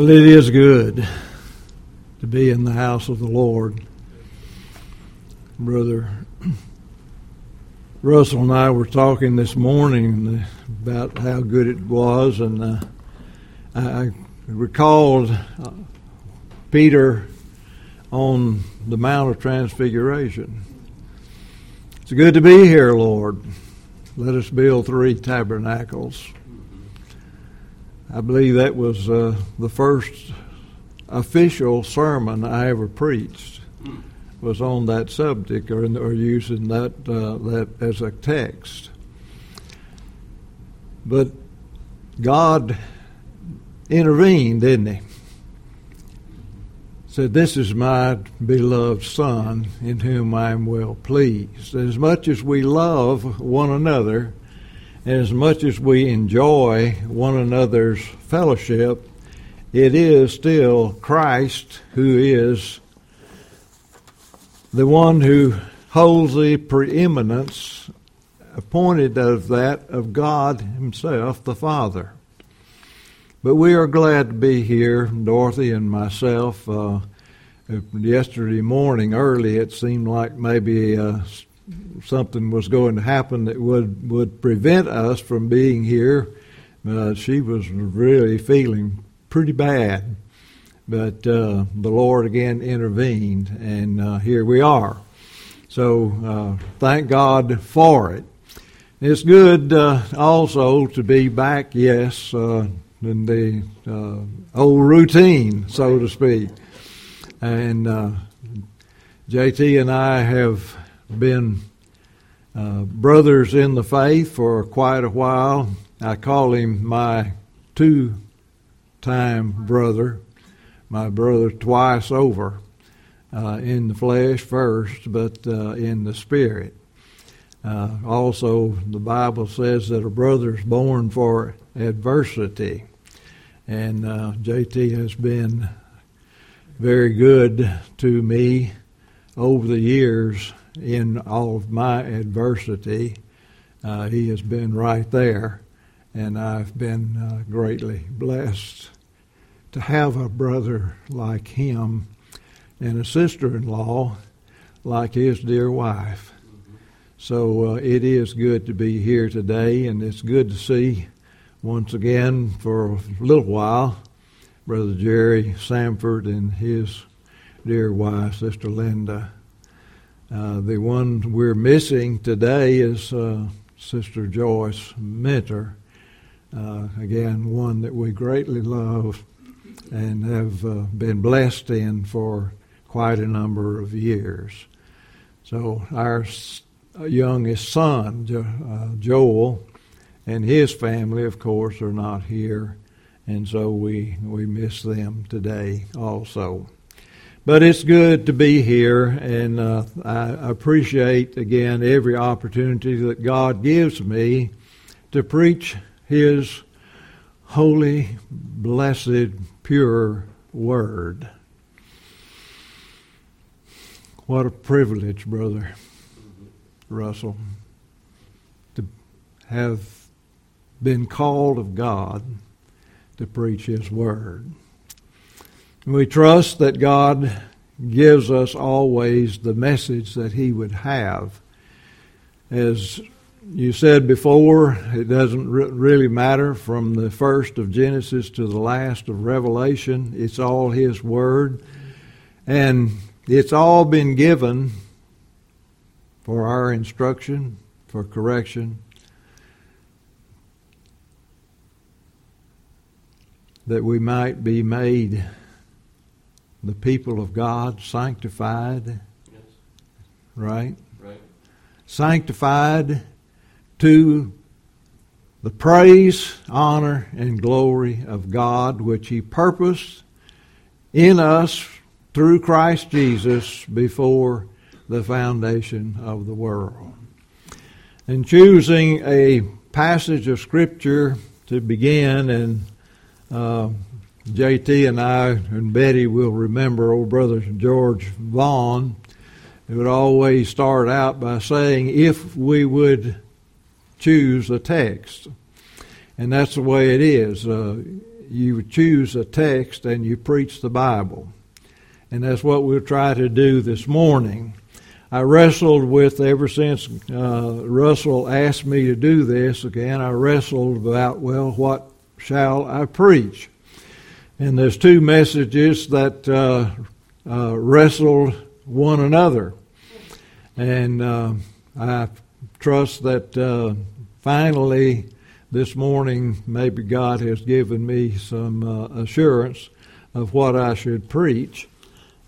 Well, it is good to be in the house of the Lord. Brother Russell and I were talking this morning about how good it was, and uh, I recalled uh, Peter on the Mount of Transfiguration. It's good to be here, Lord. Let us build three tabernacles I believe that was uh, the first official sermon I ever preached was on that subject or, or using that uh, that as a text. But God intervened, didn't He? Said, "This is my beloved Son, in whom I am well pleased." As much as we love one another, as much as we enjoy one another's fellowship, it is still Christ who is the one who holds the preeminence appointed of that of God Himself, the Father. But we are glad to be here, Dorothy and myself. Uh, yesterday morning early, it seemed like maybe uh, something was going to happen that would would prevent us from being here. Uh, she was really feeling pretty bad, but uh, the Lord again intervened, and uh, here we are. So uh, thank God for it. It's good uh, also to be back, yes, uh, in the old routine, so to speak. And JT and I have been uh, brothers in the faith for quite a while. I call him my two time brother, my brother twice over, uh, in the flesh first, but uh, in the spirit. Uh, also, the Bible says that a brother is born for adversity. And uh, JT has been very good to me over the years in all of my adversity. Uh, he has been right there, and I've been uh, greatly blessed to have a brother like him and a sister in law like his dear wife. So uh, it is good to be here today, and it's good to see once again for a little while Brother Jerry Samford and his dear wife, Sister Linda. Uh, the one we're missing today is uh, Sister Joyce Minter. Uh, again, one that we greatly love and have uh, been blessed in for quite a number of years. So, our youngest son, jo- uh, Joel, and his family, of course, are not here, and so we, we miss them today also. But it's good to be here, and uh, I appreciate again every opportunity that God gives me to preach His holy, blessed, pure Word. What a privilege, Brother Russell, to have been called of God to preach His Word. We trust that God gives us always the message that He would have. As you said before, it doesn't re- really matter from the first of Genesis to the last of Revelation. It's all His Word. And it's all been given for our instruction, for correction, that we might be made the people of God sanctified. Yes. Right? Right. Sanctified to the praise, honor, and glory of God, which He purposed in us through Christ Jesus before the foundation of the world. And choosing a passage of Scripture to begin, and uh, JT and I and Betty will remember old brother George Vaughn. It would always start out by saying, if we would choose a text. And that's the way it is. Uh, you choose a text and you preach the Bible. And that's what we'll try to do this morning. I wrestled with ever since uh, Russell asked me to do this again. I wrestled about well, what shall I preach? And there's two messages that uh, uh, wrestled one another, and uh, I trust that uh, finally this morning maybe God has given me some uh, assurance of what I should preach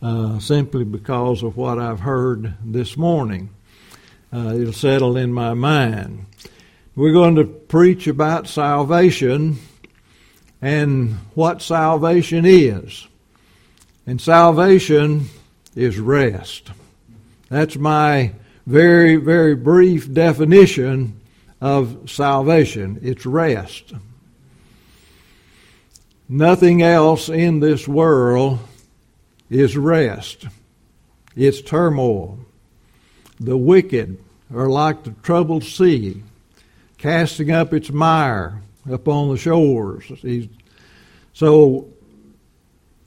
uh, simply because of what I've heard this morning. It'll settle in my mind. We're going to preach about salvation and what salvation is. And salvation is rest. That's my very, very brief definition of salvation it's rest. Nothing else in this world is rest. It's turmoil. The wicked are like the troubled sea, casting up its mire upon the shores. So,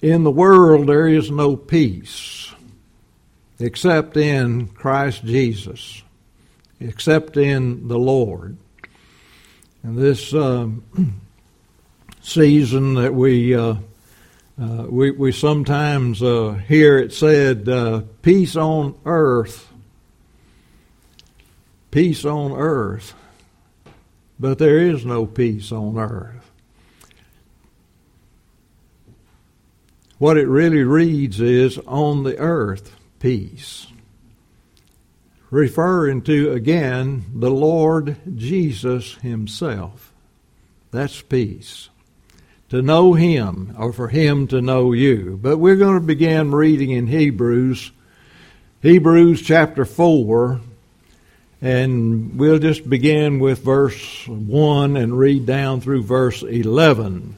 in the world, there is no peace except in Christ Jesus, except in the Lord. And this um, season that we uh, uh, we, we sometimes uh, hear it said, uh, peace on earth, peace on earth, but there is no peace on earth. What it really reads is, on the earth, peace. Referring to, again, the Lord Jesus Himself. That's peace to know Him or for Him to know you. But we're going to begin reading in Hebrews, Hebrews chapter 4, and we'll just begin with verse 1 and read down through verse 11.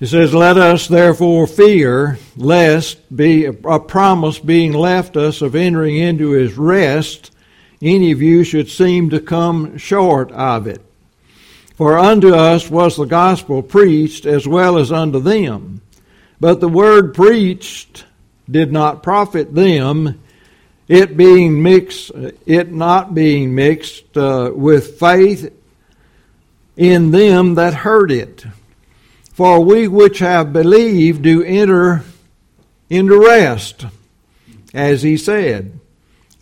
It says, Let us therefore fear, lest be a promise being left us of entering into his rest, any of you should seem to come short of it. For unto us was the gospel preached as well as unto them. But the word preached did not profit them, it being mixed, it not being mixed uh, with faith in them that heard it. For we which have believed do enter into rest, as he said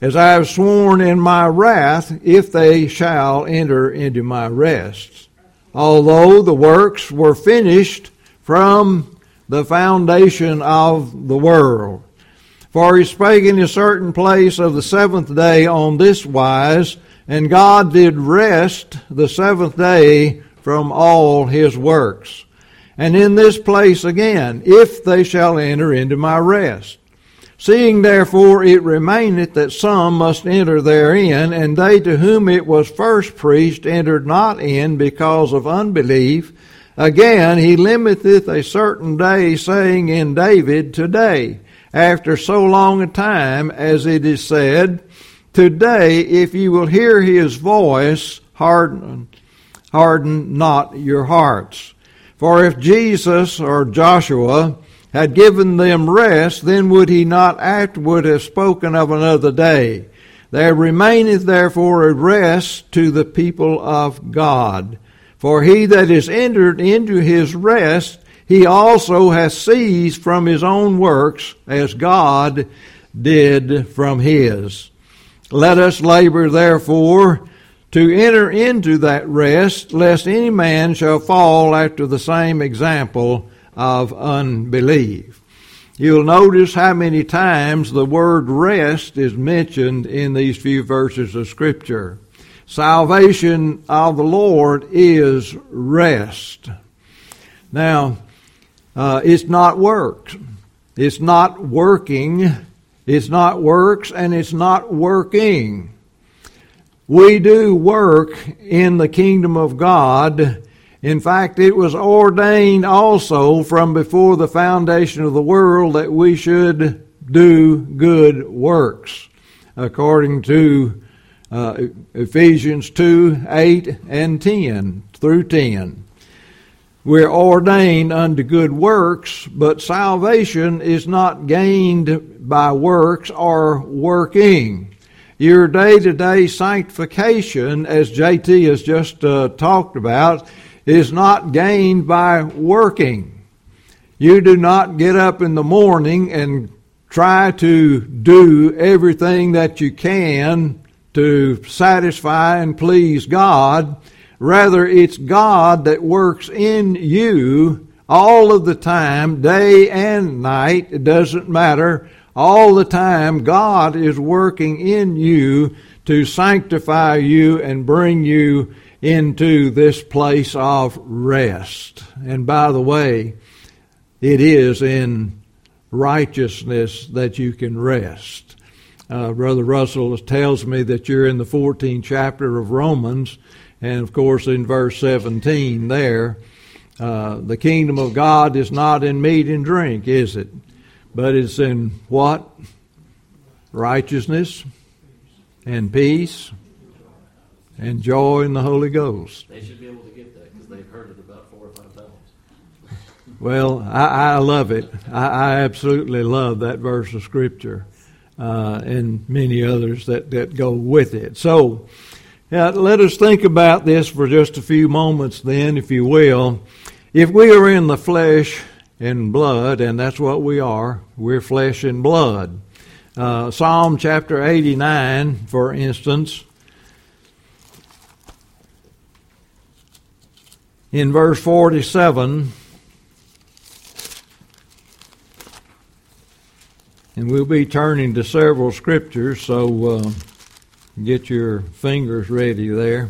as I have sworn in my wrath, if they shall enter into my rest. Although the works were finished from the foundation of the world. For he spake in a certain place of the seventh day on this wise, and God did rest the seventh day from all his works. And in this place again, if they shall enter into my rest. Seeing therefore it remaineth that some must enter therein, and they to whom it was first preached entered not in because of unbelief, again he limiteth a certain day, saying in David, Today, after so long a time, as it is said, Today, if you will hear his voice, harden, harden not your hearts. For if Jesus or Joshua had given them rest, then would he not afterward have spoken of another day? There remaineth therefore a rest to the people of God. For he that is entered into his rest, he also has ceased from his own works, as God did from his. Let us labor therefore to enter into that rest, lest any man shall fall after the same example of unbelief. You'll notice how many times the word rest is mentioned in these few verses of Scripture. Salvation of the Lord is rest. Now, uh, it's not works. It's not working. It's not works and it's not working. We do work in the kingdom of God in fact, it was ordained also from before the foundation of the world that we should do good works, according to uh, Ephesians 2 8 and 10 through 10. We're ordained unto good works, but salvation is not gained by works or working. Your day to day sanctification, as JT has just uh, talked about, is not gained by working. You do not get up in the morning and try to do everything that you can to satisfy and please God. Rather, it's God that works in you all of the time, day and night. It doesn't matter. All the time, God is working in you to sanctify you and bring you into this place of rest. And by the way, it is in righteousness that you can rest. Uh, Brother Russell tells me that you're in the 14th chapter of Romans, and of course, in verse 17 there, uh, the kingdom of God is not in meat and drink, is it? But it's in what? Righteousness and peace and joy in the Holy Ghost. They should be able to get that because they've heard it about four or five times. Well, I, I love it. I, I, absolutely love that verse of Scripture uh, and many others that, that go with it. So, now, let us think about this for just a few moments, then, if you will. If we are in the flesh and blood, and that's what we are, we're flesh and blood. Uh, Psalm chapter 89, for instance, in verse 47, and we'll be turning to several scriptures, so. Uh, Get your fingers ready there.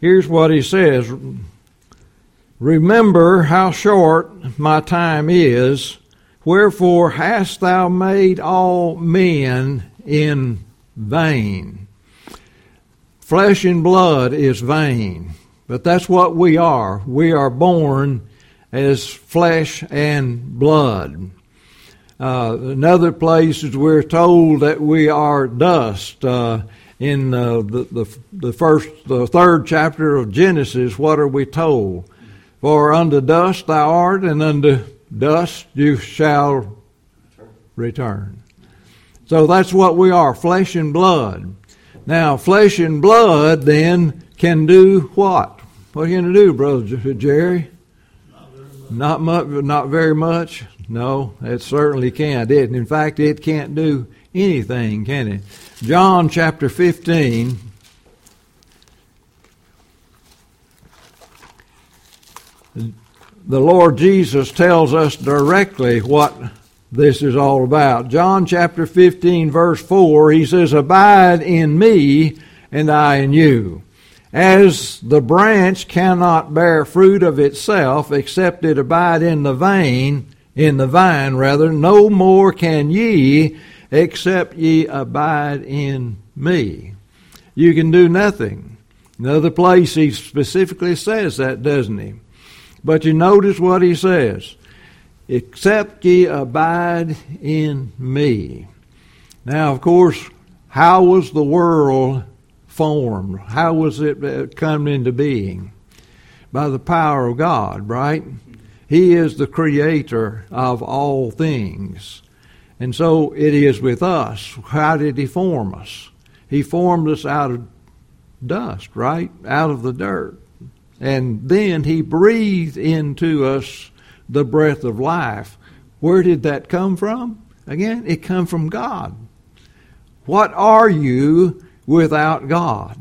Here's what he says Remember how short my time is, wherefore hast thou made all men in vain. Flesh and blood is vain, but that's what we are. We are born as flesh and blood. Uh, in other places, we're told that we are dust. Uh, in uh, the, the, the first, the third chapter of Genesis, what are we told? For unto dust thou art, and unto dust you shall return. So that's what we are, flesh and blood. Now, flesh and blood then can do what? What are you going to do, Brother Jerry? Not much, not very much. No, it certainly can't. It, in fact, it can't do anything, can it? John chapter 15. The Lord Jesus tells us directly what this is all about. John chapter 15, verse 4, he says, Abide in me, and I in you. As the branch cannot bear fruit of itself except it abide in the vine, in the vine rather, no more can ye except ye abide in me. You can do nothing. Another place he specifically says that, doesn't he? But you notice what he says. Except ye abide in me. Now, of course, how was the world formed? How was it uh, come into being? By the power of God, right? He is the creator of all things. And so it is with us. How did He form us? He formed us out of dust, right? Out of the dirt. And then He breathed into us the breath of life. Where did that come from? Again, it come from God. What are you without God.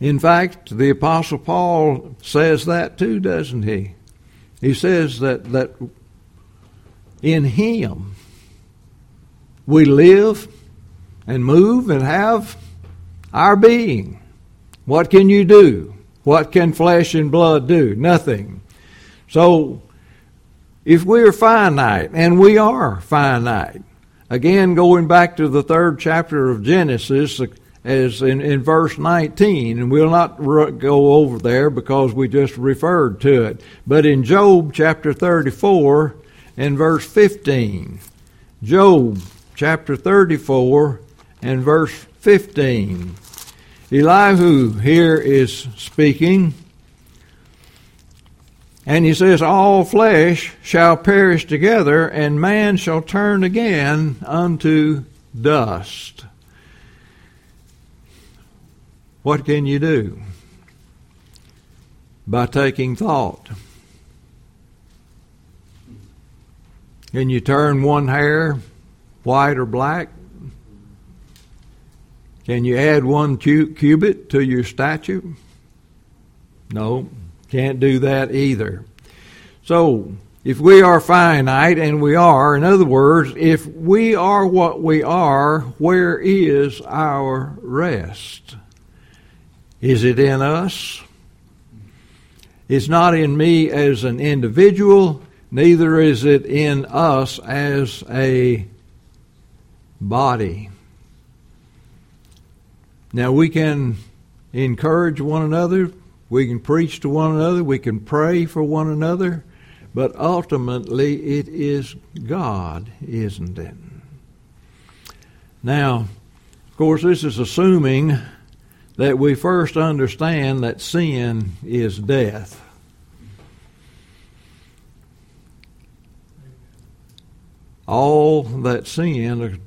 In fact, the Apostle Paul says that too, doesn't he? He says that, that in Him we live and move and have our being. What can you do? What can flesh and blood do? Nothing. So, if we're finite, and we are finite, Again, going back to the third chapter of Genesis, as in, in verse 19, and we'll not go over there because we just referred to it. But in Job chapter 34 and verse 15, Job chapter 34 and verse 15. Elihu here is speaking, and he says, All flesh shall perish together, and man shall turn again unto dust. What can you do? By taking thought. Can you turn one hair white or black? Can you add one cubit to your statue? No, can't do that either. So, if we are finite, and we are, in other words, if we are what we are, where is our rest? Is it in us? It's not in me as an individual, neither is it in us as a body. Now we can encourage one another, we can preach to one another, we can pray for one another, but ultimately it is God, isn't it? Now, of course, this is assuming that we first understand that sin is death. All that sin are,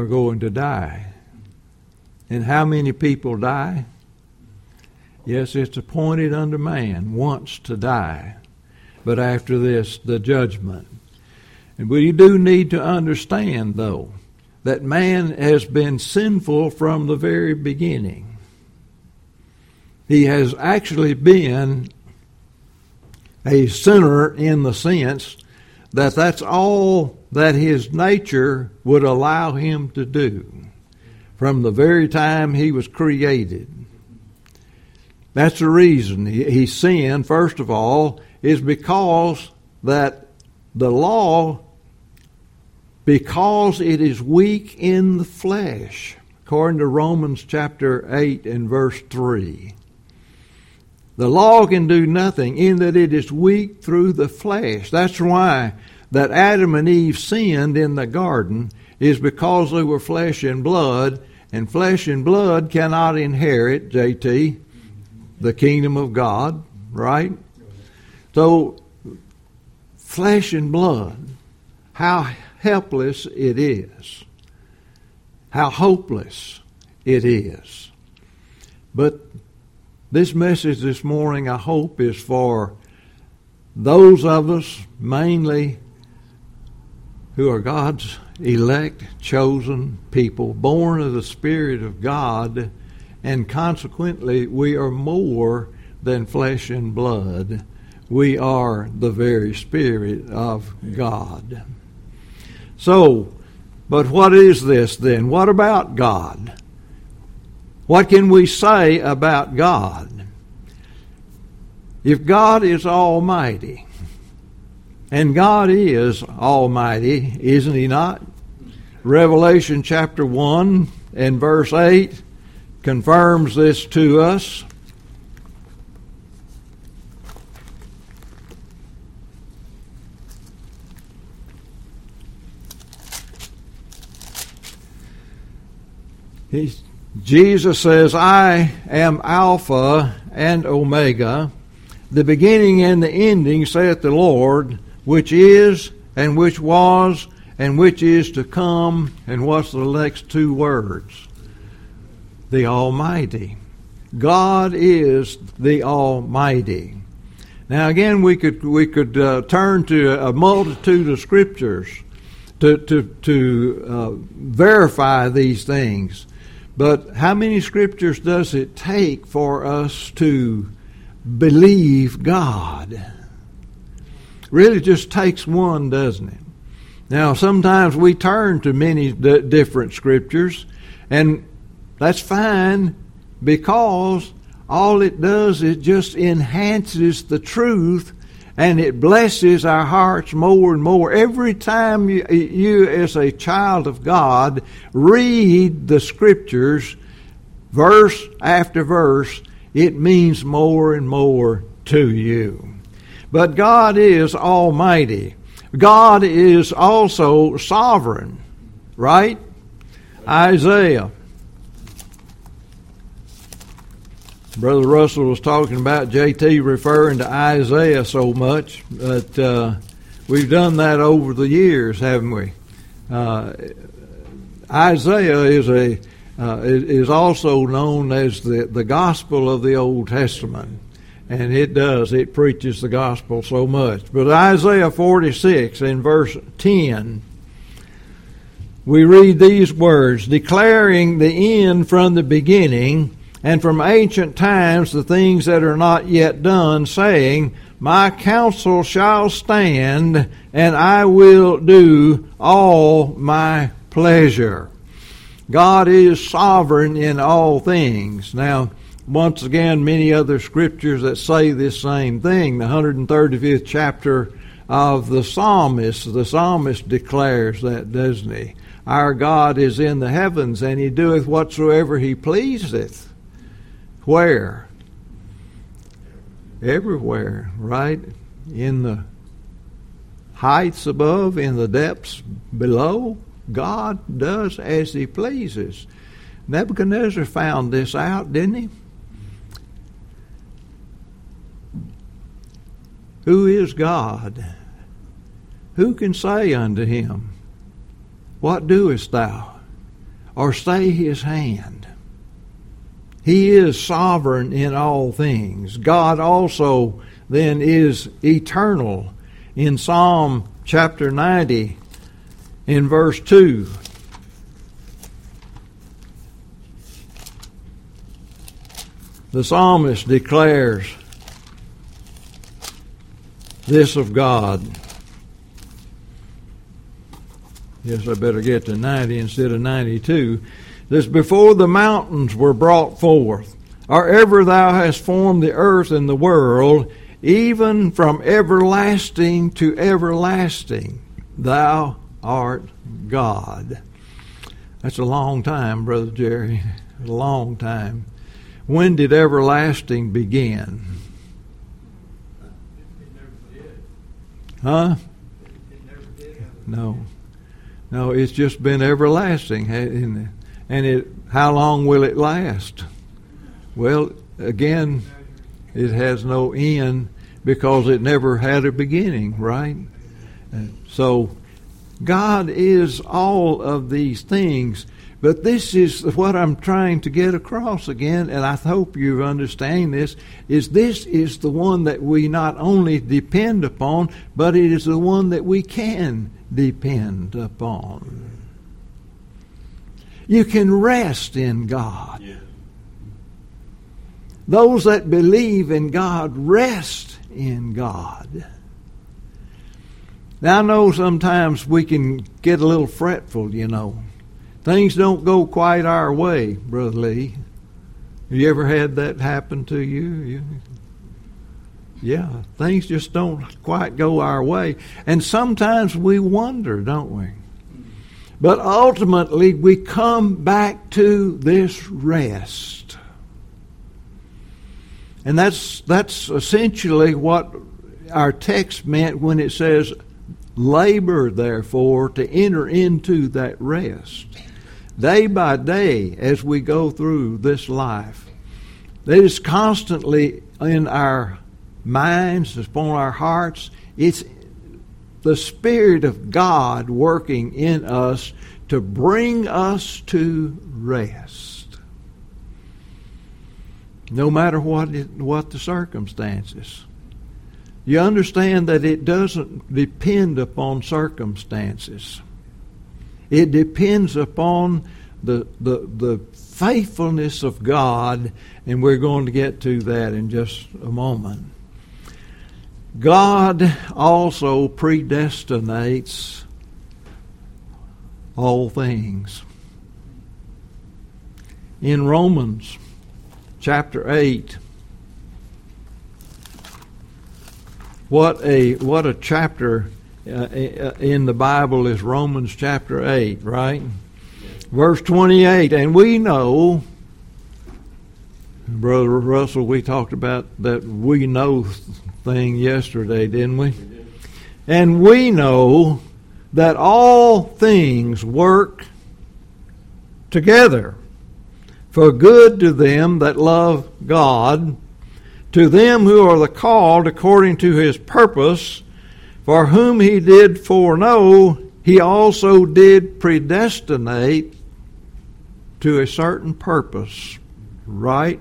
are going to die. And how many people die? Yes, it's appointed unto man once to die, but after this, the judgment. And we do need to understand, though, that man has been sinful from the very beginning. He has actually been a sinner in the sense that that's all that his nature would allow him to do from the very time he was created. That's the reason he, he sinned, first of all, is because that the law, because it is weak in the flesh, according to Romans chapter 8 and verse 3. The law can do nothing in that it is weak through the flesh. That's why that Adam and Eve sinned in the garden is because they were flesh and blood and flesh and blood cannot inherit, JT, the kingdom of God, right? So, flesh and blood, how helpless it is, how hopeless it is. But this message this morning, I hope, is for those of us mainly who are God's elect, chosen people, born of the Spirit of God, and consequently, we are more than flesh and blood. We are the very Spirit of God. So, but what is this then? What about God? What can we say about God? If God is Almighty, and God is Almighty, isn't He not? Revelation chapter 1 and verse 8 confirms this to us. He, Jesus says, I am Alpha and Omega, the beginning and the ending, saith the Lord, which is, and which was, and which is to come, and what's the next two words? The Almighty. God is the Almighty. Now again, we could we could uh, turn to a multitude of scriptures to to to uh, verify these things, but how many scriptures does it take for us to believe God? really just takes one, doesn't it? Now, sometimes we turn to many d- different scriptures, and that's fine because all it does is just enhances the truth and it blesses our hearts more and more. Every time you, you, as a child of God, read the scriptures, verse after verse, it means more and more to you. But God is almighty. God is also sovereign, right? Isaiah. Brother Russell was talking about JT referring to Isaiah so much, but uh, we've done that over the years, haven't we? Uh, Isaiah is a uh, is also known as the the gospel of the Old Testament, and it does it preaches the gospel so much. But Isaiah forty six in verse ten we read these words declaring the end from the beginning and from ancient times the things that are not yet done, saying, My counsel shall stand, and I will do all my pleasure. God is sovereign in all things. Now, once again, many other scriptures that say this same thing. The 135th chapter of the psalmist, the psalmist declares that, doesn't he? Our God is in the heavens, and he doeth whatsoever he pleaseth. Where? Everywhere, right? In the heights above, in the depths below. God does as he pleases. Nebuchadnezzar found this out, didn't he? Who is God? Who can say unto him, What doest thou? Or stay his hand? He is sovereign in all things. God also then is eternal. In Psalm chapter 90, in verse 2, the psalmist declares this of God. Yes, I better get to 90 instead of 92 this before the mountains were brought forth, or ever thou hast formed the earth and the world, even from everlasting to everlasting, thou art God. That's a long time, Brother Jerry. A long time. When did everlasting begin? Huh? No. No, it's just been everlasting, hasn't it? And it, how long will it last? Well, again, it has no end because it never had a beginning, right? So, God is all of these things. But this is what I'm trying to get across again, and I hope you understand this, is this is the one that we not only depend upon, but it is the one that we can depend upon. You can rest in God. Yeah. Those that believe in God rest in God. Now, I know sometimes we can get a little fretful, you know. Things don't go quite our way, Brother Lee. Have you ever had that happen to you? you yeah, things just don't quite go our way. And sometimes we wonder, don't we? But ultimately, we come back to this rest. And that's, that's essentially what our text meant when it says, labor therefore to enter into that rest. Day by day, as we go through this life, that is constantly in our minds, it's upon our hearts. It's the Spirit of God working in us to bring us to rest. No matter what, it, what the circumstances. You understand that it doesn't depend upon circumstances. It depends upon the, the, the faithfulness of God, and we're going to get to that in just a moment. God also predestinates all things. In Romans chapter 8, what a what a chapter uh, uh in the Bible is Romans chapter 8, right? Verse 28, and we know Brother Russell, we talked about that we know thing yesterday, didn't we? And we know that all things work together for good to them that love God, to them who are the called according to his purpose, for whom he did foreknow, he also did predestinate to a certain purpose, right?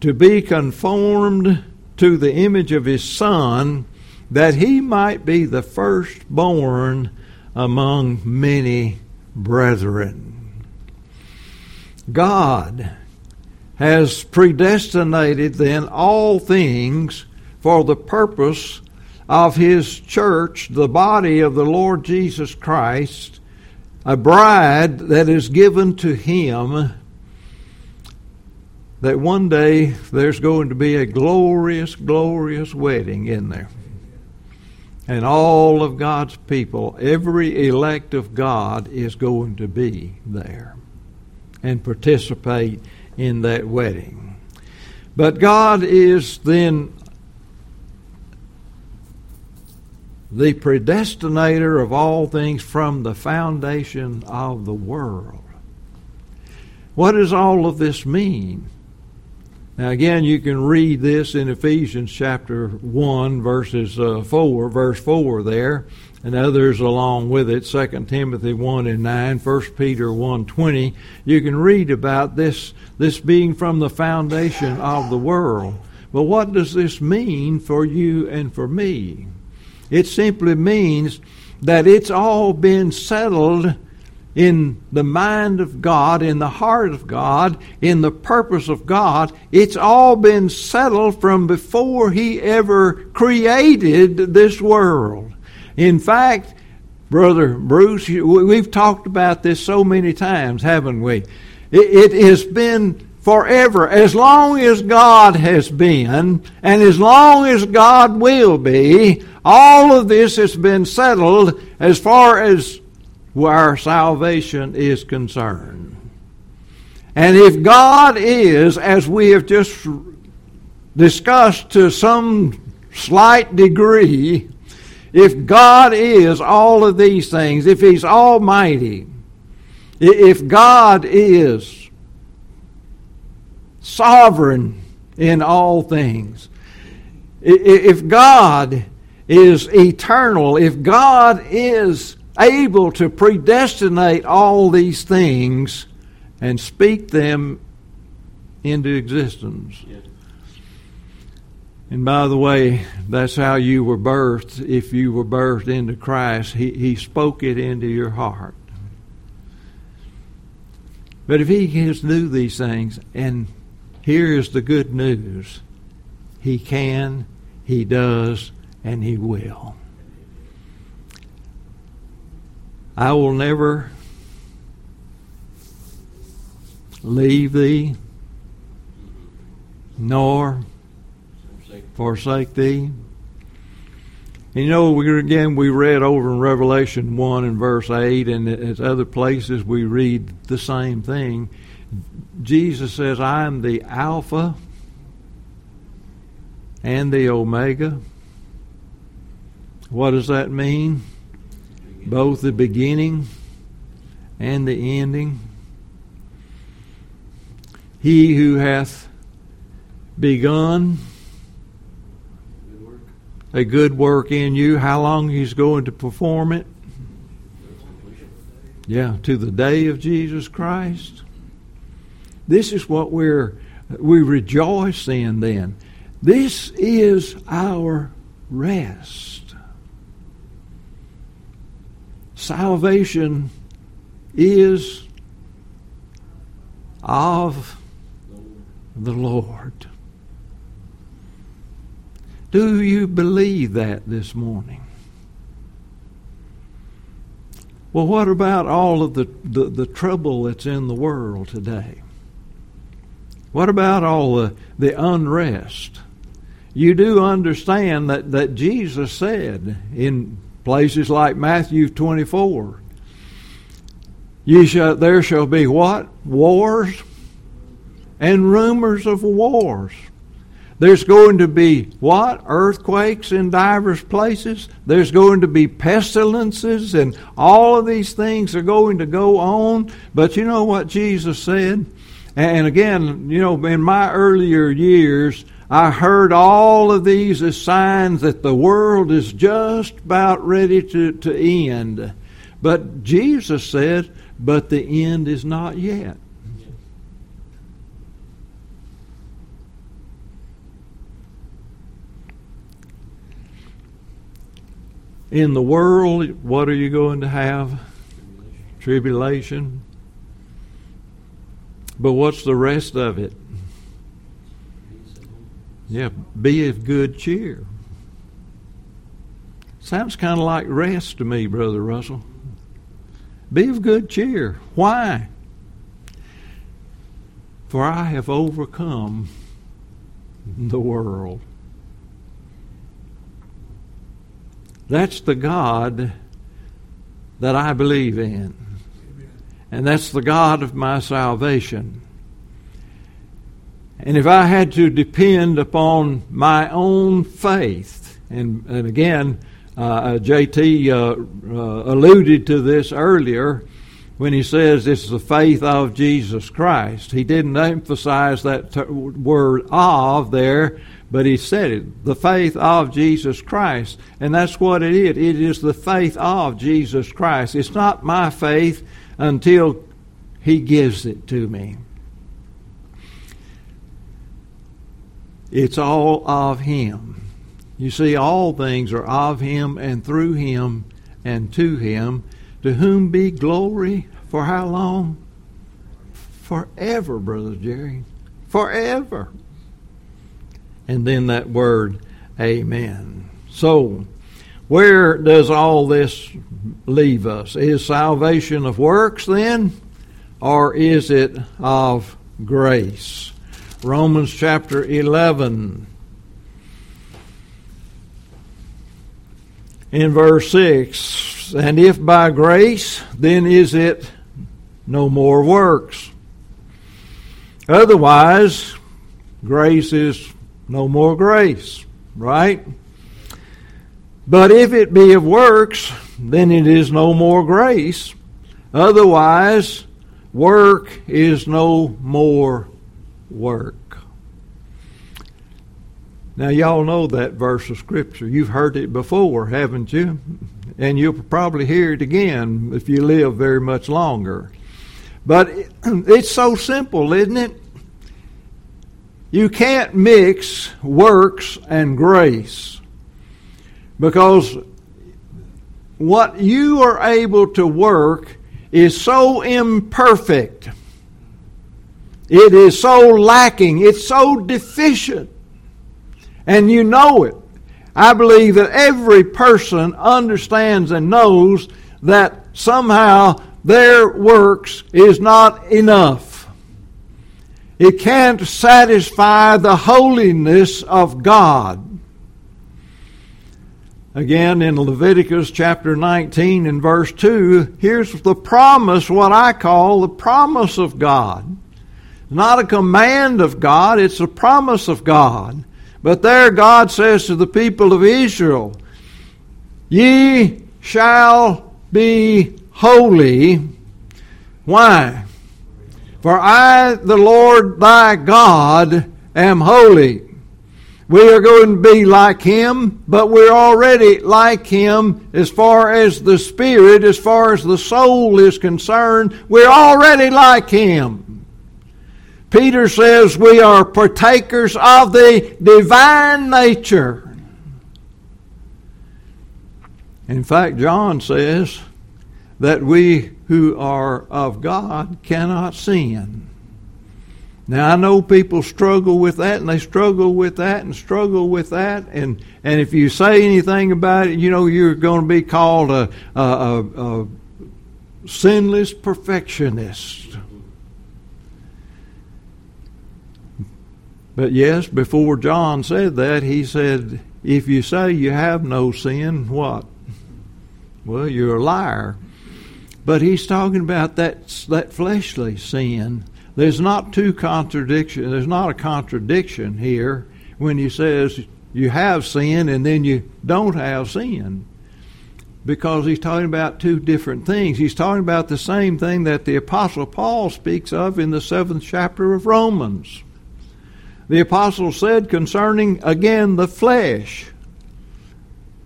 To be conformed to the image of his Son, that he might be the firstborn among many brethren. God has predestinated then all things for the purpose of his church, the body of the Lord Jesus Christ, a bride that is given to him. That one day there's going to be a glorious, glorious wedding in there. And all of God's people, every elect of God, is going to be there and participate in that wedding. But God is then the predestinator of all things from the foundation of the world. What does all of this mean? Now, again, you can read this in Ephesians chapter 1, verses uh, 4, verse 4 there and others along with it 2 timothy 1 and 9 1 peter 1 20 you can read about this this being from the foundation of the world. But what does this mean for you and for me? It simply means that it's all been settled in the mind of God, in the heart of God, in the purpose of God. It's all been settled from before He ever created this world. In fact, Brother Bruce, we've talked about this so many times, haven't we? It, has been forever, as long as God has been, and as long as God will be, all of this has been settled as far as our salvation is concerned. And if God is, as we have just discussed to some slight degree, if God is all of these things, if He's almighty, if God is sovereign in all things, if God is eternal, if God is able to predestinate all these things and speak them into existence. Yes. And by the way, that's how you were birthed. If you were birthed into Christ, He, he spoke it into your heart. But if He has knew these things, and here is the good news He can, He does, and He will. I will never leave thee, nor forsake thee. And you know, we, again, we read over in Revelation 1 and verse 8, and at other places we read the same thing. Jesus says, I am the Alpha and the Omega. What does that mean? Both the beginning and the ending. He who hath begun a good work in you, how long he's going to perform it? Yeah, to the day of Jesus Christ. This is what we're we rejoice in then. This is our rest. Salvation is of the Lord. Do you believe that this morning? Well, what about all of the, the, the, trouble that's in the world today? What about all the, the unrest? You do understand that, that Jesus said in places like Matthew 24, you shall, there shall be what? Wars and rumors of wars. There's going to be what? Earthquakes in divers places. There's going to be pestilences, and all of these things are going to go on. But you know what Jesus said? And again, you know, in my earlier years, I heard all of these as signs that the world is just about ready to, to end. But Jesus said, but the end is not yet. In the world, what are you going to have? Tribulation. But what's the rest of it? Yeah, be of good cheer. Sounds kind of like rest to me, Brother Russell. Be of good cheer. Why? For I have overcome the world. That's the God that I believe in. And that's the God of my salvation. And if I had to depend upon my own faith, and, and again, uh, uh JT uh, uh, alluded to this earlier when he says it's the faith of Jesus Christ. He didn't emphasize that t- word of there, but he said it the faith of Jesus Christ. And that's what it is. It is the faith of Jesus Christ. It's not my faith until he gives it to me. It's all of him. You see, all things are of him and through him and to him, to whom be glory for how long? Forever, Brother Jerry. Forever and then that word, Amen. So, where does all this leave us? Is salvation of works then, or is it of grace? Romans chapter 11. In verse 6, and if by grace, then is it no more works. Otherwise, grace is no more grace, right? But if it be of works, then it is no more grace. Otherwise, work is no more work. Now, y'all know that verse of Scripture. You've heard it before, haven't you? And you'll probably hear it again if you live very much longer. But it's so simple, isn't it? You can't mix works and grace because what you are able to work is so imperfect. It is so lacking. It's so deficient. And you know it. I believe that every person understands and knows that somehow their works is not enough. It can't satisfy the holiness of God. Again, in Leviticus chapter 19 and verse 2, here's the promise, what I call the promise of God. Not a command of God, it's a promise of God. But there God says to the people of Israel, Ye shall be holy. Why? For I, the Lord thy God, am holy. We are going to be like him, but we're already like him as far as the spirit, as far as the soul is concerned. We're already like him. Peter says we are partakers of the divine nature. In fact, John says that we who are of God cannot sin. Now I know people struggle with that and they struggle with that and struggle with that and and if you say anything about it, you know you're going to be called a, a, a, a sinless perfectionist. But yes, before John said that, he said, if you say you have no sin, what? Well, you're a liar. But he's talking about that that fleshly sin. There's not two contradictions. There's not a contradiction here when he says you have sin and then you don't have sin. Because he's talking about two different things. He's talking about the same thing that the Apostle Paul speaks of in the seventh chapter of Romans. The Apostle said concerning, again, the flesh.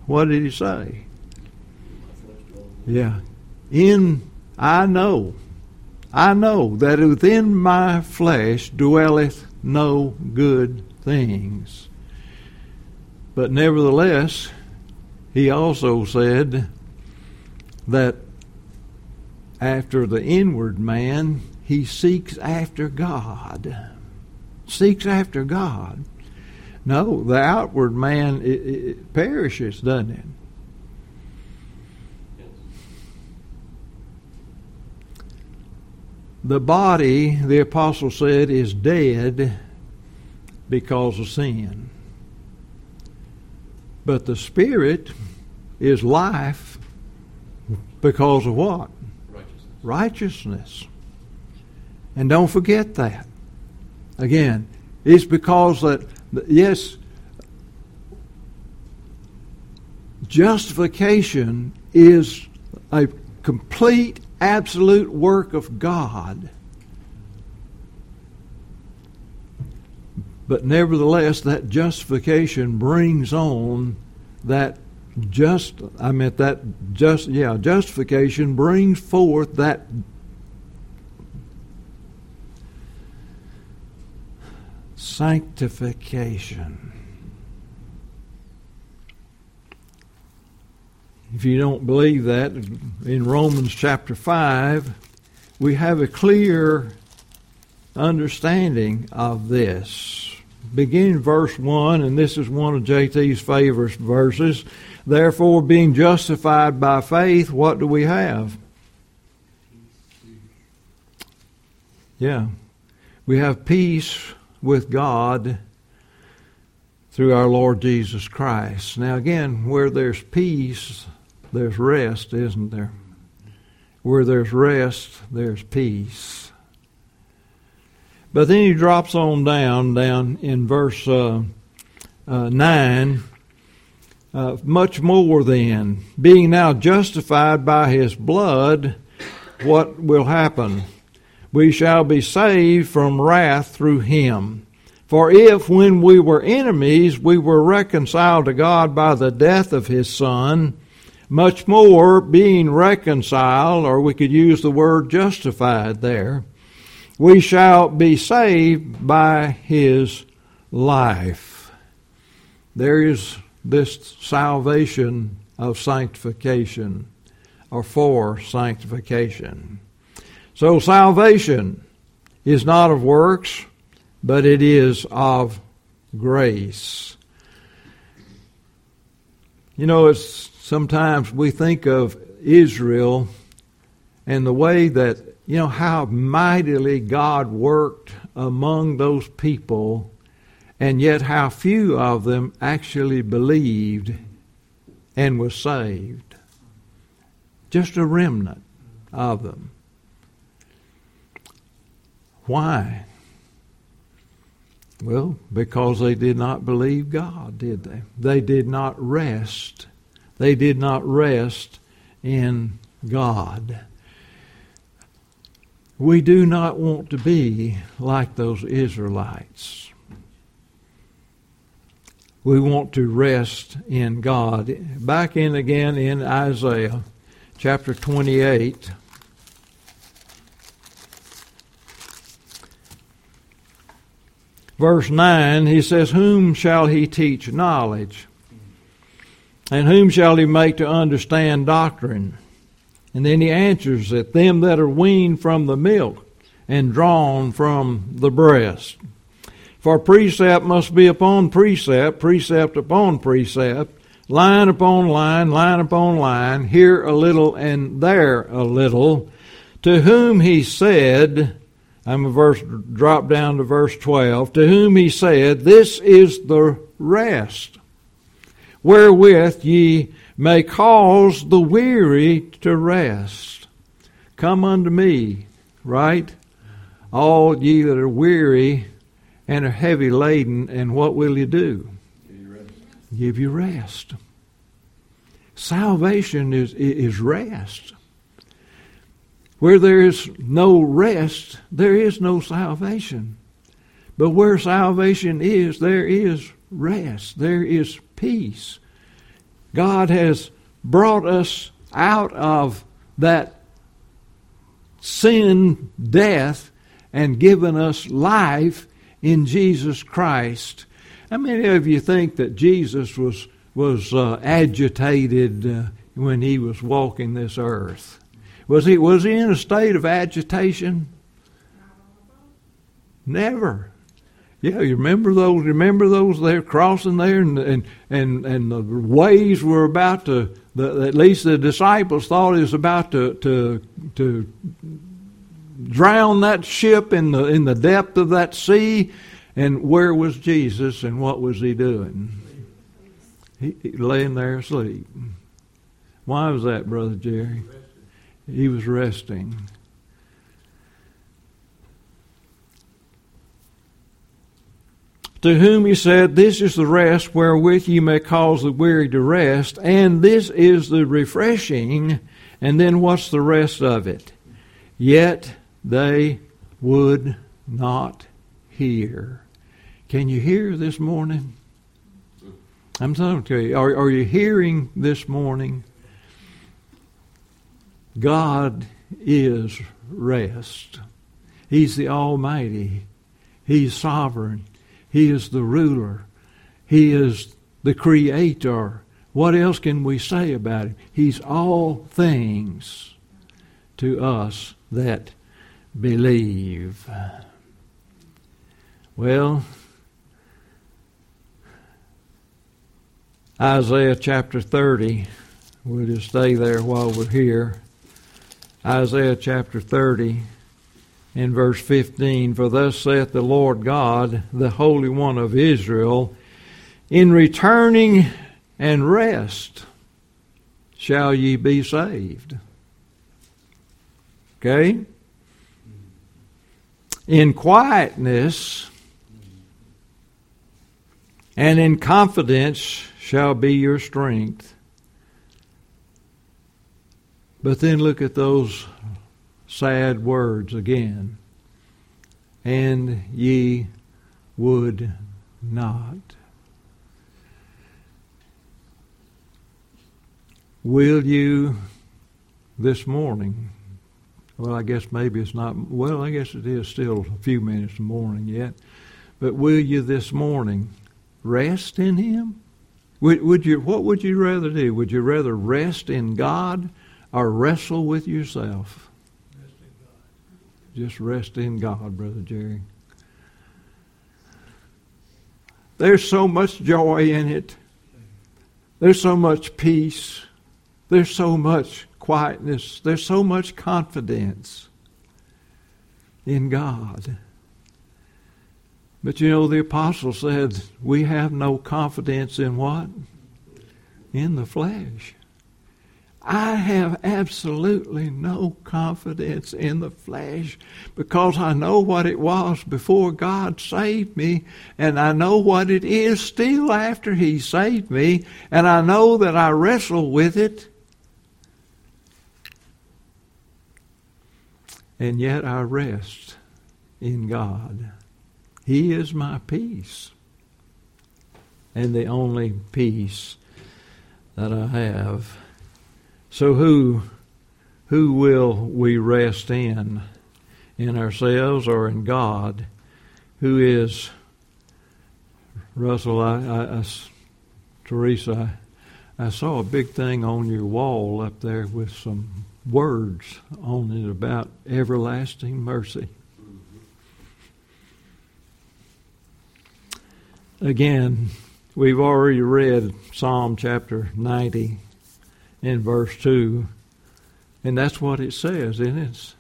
What did he say? Yeah. In, I know, I know that within my flesh dwelleth no good things. But nevertheless, he also said that after the inward man, he seeks after God. Seeks after God. No, the outward man it, it perishes, doesn't it? The body, the apostle said, is dead because of sin. But the spirit is life because of what? Righteousness. Righteousness. And don't forget that. Again, it's because that, yes, justification is a complete, absolute work of God. But nevertheless, that justification brings on that just, I meant that just, yeah, justification brings forth that sanctification. If you don't believe that, in Romans chapter 5, we have a clear understanding of this. Beginning verse 1, and this is one of JT's favorite verses. Therefore, being justified by faith, what do we have? Yeah. We have peace with God through our Lord Jesus Christ. Now, again, where there's peace, there's rest, isn't there? Where there's rest, there's peace. But then he drops on down, down in verse uh, uh, 9. Uh, much more than being now justified by his blood, what will happen? We shall be saved from wrath through him. For if, when we were enemies, we were reconciled to God by the death of his Son, much more being reconciled, or we could use the word justified there, we shall be saved by his life. There is this salvation of sanctification, or for sanctification. So salvation is not of works, but it is of grace. You know, it's sometimes we think of Israel and the way that you know how mightily God worked among those people, and yet how few of them actually believed and was saved. Just a remnant of them. Why? Well, because they did not believe God, did they? They did not rest. They did not rest in God. We do not want to be like those Israelites. We want to rest in God. Back in again in Isaiah chapter 28. Verse 9, he says, Whom shall he teach knowledge? And whom shall he make to understand doctrine? And then he answers that them that are weaned from the milk and drawn from the breast. For precept must be upon precept, precept upon precept, line upon line, line upon line, here a little and there a little. To whom he said, I'm a verse drop down to verse 12, to whom he said, This is the rest wherewith ye may cause the weary to rest. Come unto me, right? All ye that are weary and are heavy laden, and what will He do? Give you rest. Give you rest. Salvation is, is rest. Where there is no rest, there is no salvation. But where salvation is, there is rest, there is peace. God has brought us out of that sin, death, and given us life in Jesus Christ. How many of you think that Jesus was was uh, agitated uh, when he was walking this earth? Was he was he in a state of agitation? Never. Yeah, you remember those? Remember those? They're crossing there, and and and, and the waves were about to. The, at least the disciples thought it was about to to to drown that ship in the in the depth of that sea. And where was Jesus, and what was he doing? He, he laying there asleep. Why was that, brother Jerry? He was resting. To whom he said, This is the rest wherewith you may cause the weary to rest, and this is the refreshing. And then what's the rest of it? Yet they would not hear. Can you hear this morning? I'm talking to you. Are, are you hearing this morning? God is rest. He's the Almighty. He's sovereign. He is the ruler. He is the creator. What else can we say about him? He's all things to us that believe. Well, Isaiah chapter 30, we'll just stay there while we're here. Isaiah chapter 30 and verse 15 For thus saith the Lord God, the Holy One of Israel, in returning and rest shall ye be saved. Okay? In quietness and in confidence shall be your strength. But then look at those sad words again. And ye would not. Will you this morning? Well, I guess maybe it's not, well, I guess it is still a few minutes in the morning yet. But will you this morning rest in Him? Would, would you, what would you rather do? Would you rather rest in God or wrestle with yourself? Just rest in God, Brother Jerry. There's so much joy in it. There's so much peace. There's so much quietness. There's so much confidence in God. But you know, the apostle said, we have no confidence in what? In the flesh. I have absolutely no confidence in the flesh because I know what it was before God saved me, and I know what it is still after He saved me, and I know that I wrestle with it. And yet I rest in God. He is my peace, and the only peace that I have. So who who will we rest in? In ourselves or in God? Who is Russell? I, I, I Teresa, I, I saw a big thing on your wall up there with some words on it about everlasting mercy. Again, we've already read Psalm chapter 90 in verse 2. And that's what it says, isn't it?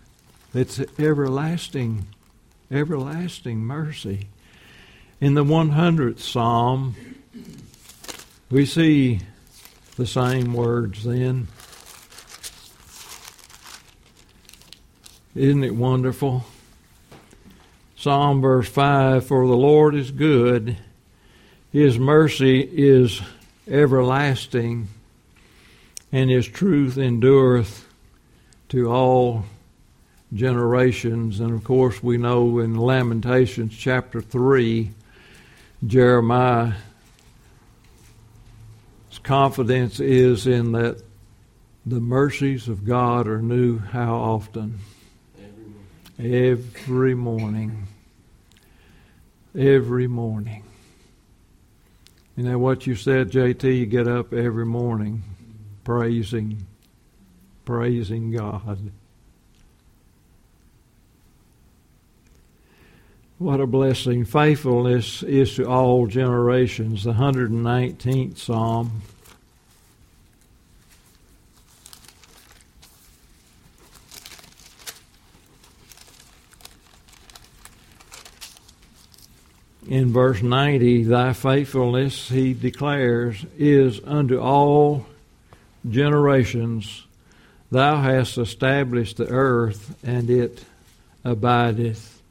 It's everlasting, everlasting mercy. In the 100th Psalm, we see the same words then. Isn't it wonderful? Psalm verse 5 For the Lord is good, his mercy is everlasting, and his truth endureth to all generations. And of course, we know in Lamentations chapter 3, Jeremiah's confidence is in that the mercies of God are new how often? Every morning. Every morning. You know what you said, JT? You get up every morning praising, praising God. What a blessing. Faithfulness is to all generations. The 119th Psalm. in verse 90, thy faithfulness, he declares, is unto all generations. Thou hast established the earth, and it abideth.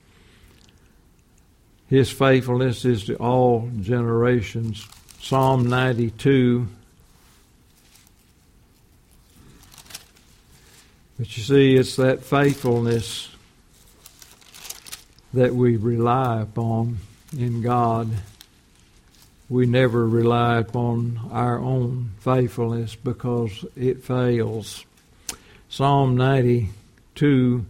His faithfulness is to all generations. Psalm 92. But you see, it's that faithfulness that we rely upon in God. We never rely upon our own faithfulness because it fails. Psalm 92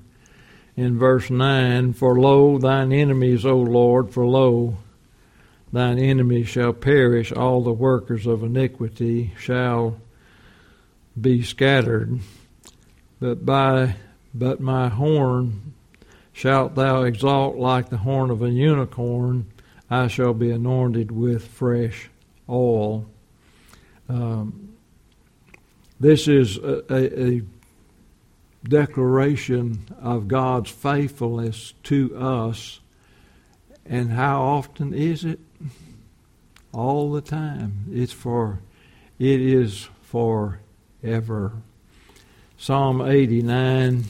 in verse 9 For lo, thine enemies, O Lord, for lo, thine enemies shall perish, all the workers of iniquity shall be scattered. But by but my horn shalt thou exalt like the horn of a unicorn. I shall be anointed with fresh oil. Um, this is a, a, a declaration of God's faithfulness to us. And how often is it? All the time. It's for it is forever. Psalm 89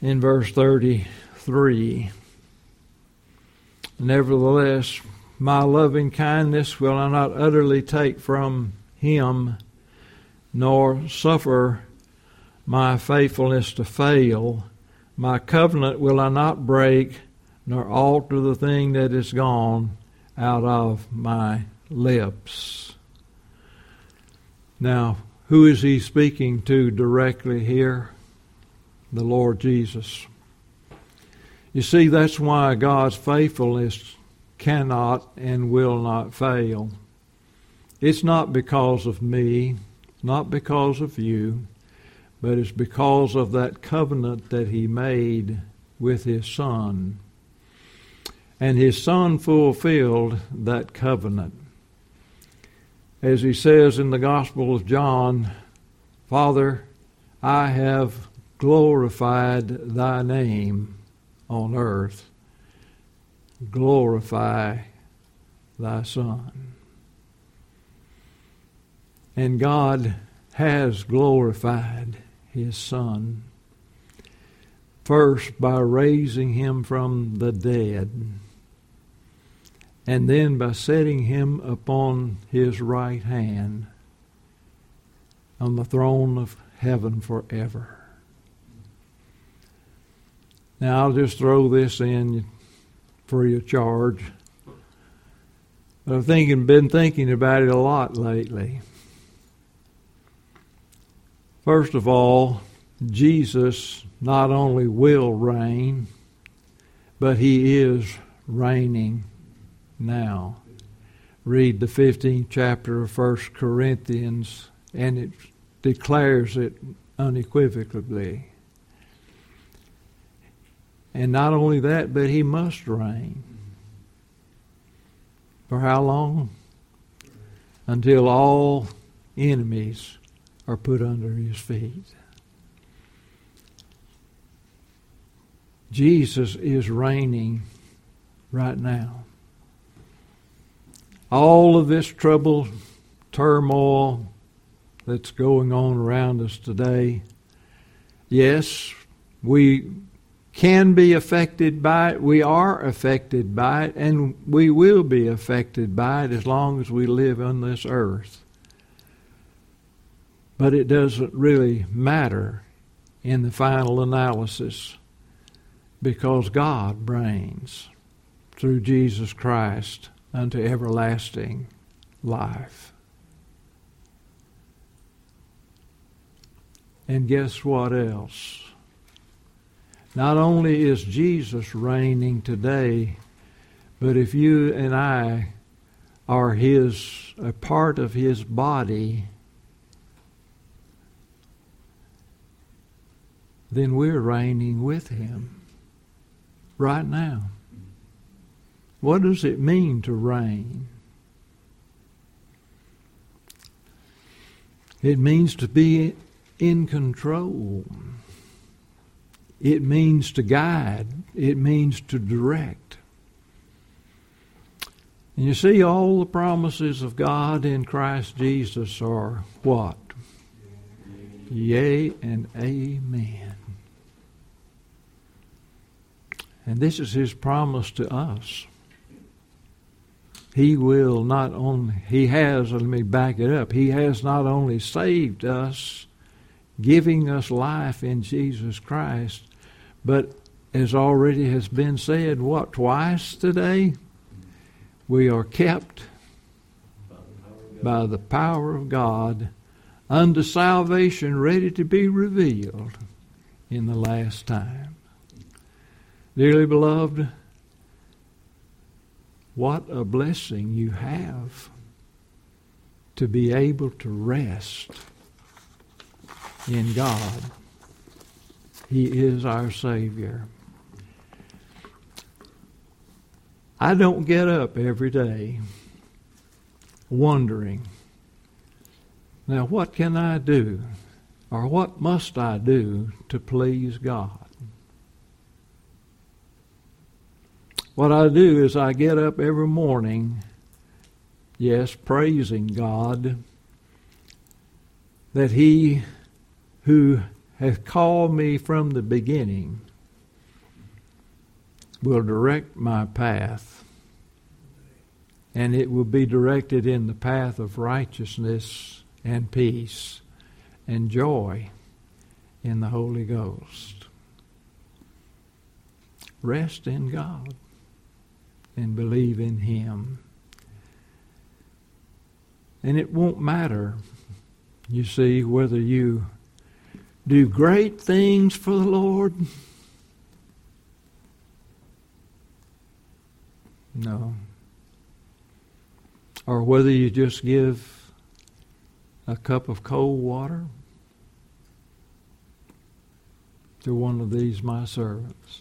in verse 33. Nevertheless, my loving kindness will I not utterly take from him, nor suffer my faithfulness to fail. My covenant will I not break, nor alter the thing that is gone out of my lips. Now, who is he speaking to directly here? The Lord Jesus. You see, that's why God's faithfulness cannot and will not fail. It's not because of me, not because of you, but it's because of that covenant that He made with His Son. And His Son fulfilled that covenant. As He says in the Gospel of John, Father, I have glorified Thy name on earth. Glorify Thy Son. And God has glorified his Son. First, by raising him from the dead, and then by setting him upon his right hand on the throne of heaven forever. Now, I'll just throw this in free of charge. I've thinking, been thinking about it a lot lately. First of all, Jesus not only will reign, but he is reigning now. Read the 15th chapter of 1 Corinthians, and it declares it unequivocally. And not only that, but he must reign. For how long? Until all enemies are put under his feet. Jesus is reigning right now. All of this trouble, turmoil that's going on around us today, Yes, we can be affected by it. We are affected by it, and we will be affected by it as long as we live on this earth. But it doesn't really matter in the final analysis because God reigns through Jesus Christ unto everlasting life. And guess what else? Not only is Jesus reigning today, but if you and I are his a part of his body, then we're reigning with him right now. What does it mean to reign? It means to be in control. It means to guide. It means to direct. And you see, all the promises of God in Christ Jesus are what? Yea and amen. And this is his promise to us. He will not only, he has, let me back it up, he has not only saved us, giving us life in Jesus Christ, but as already has been said, what, twice today? We are kept by the power of God unto salvation ready to be revealed in the last time. Dearly beloved, what a blessing you have to be able to rest in God. He is our Savior. I don't get up every day wondering, now what can I do or what must I do to please God? What I do is I get up every morning, yes, praising God that He who has called me from the beginning will direct my path, and it will be directed in the path of righteousness and peace and joy in the Holy Ghost. Rest in God and believe in Him. And it won't matter, you see, whether you do great things for the Lord. No. Or whether you just give a cup of cold water to one of these my servants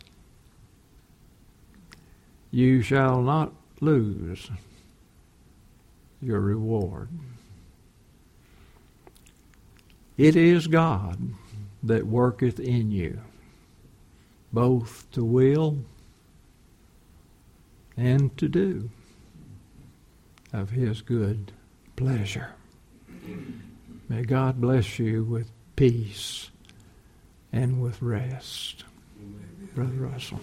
you shall not lose your reward. It is God that worketh in you, both to will and to do of His good pleasure. May God bless you with peace and with rest. Brother Russell.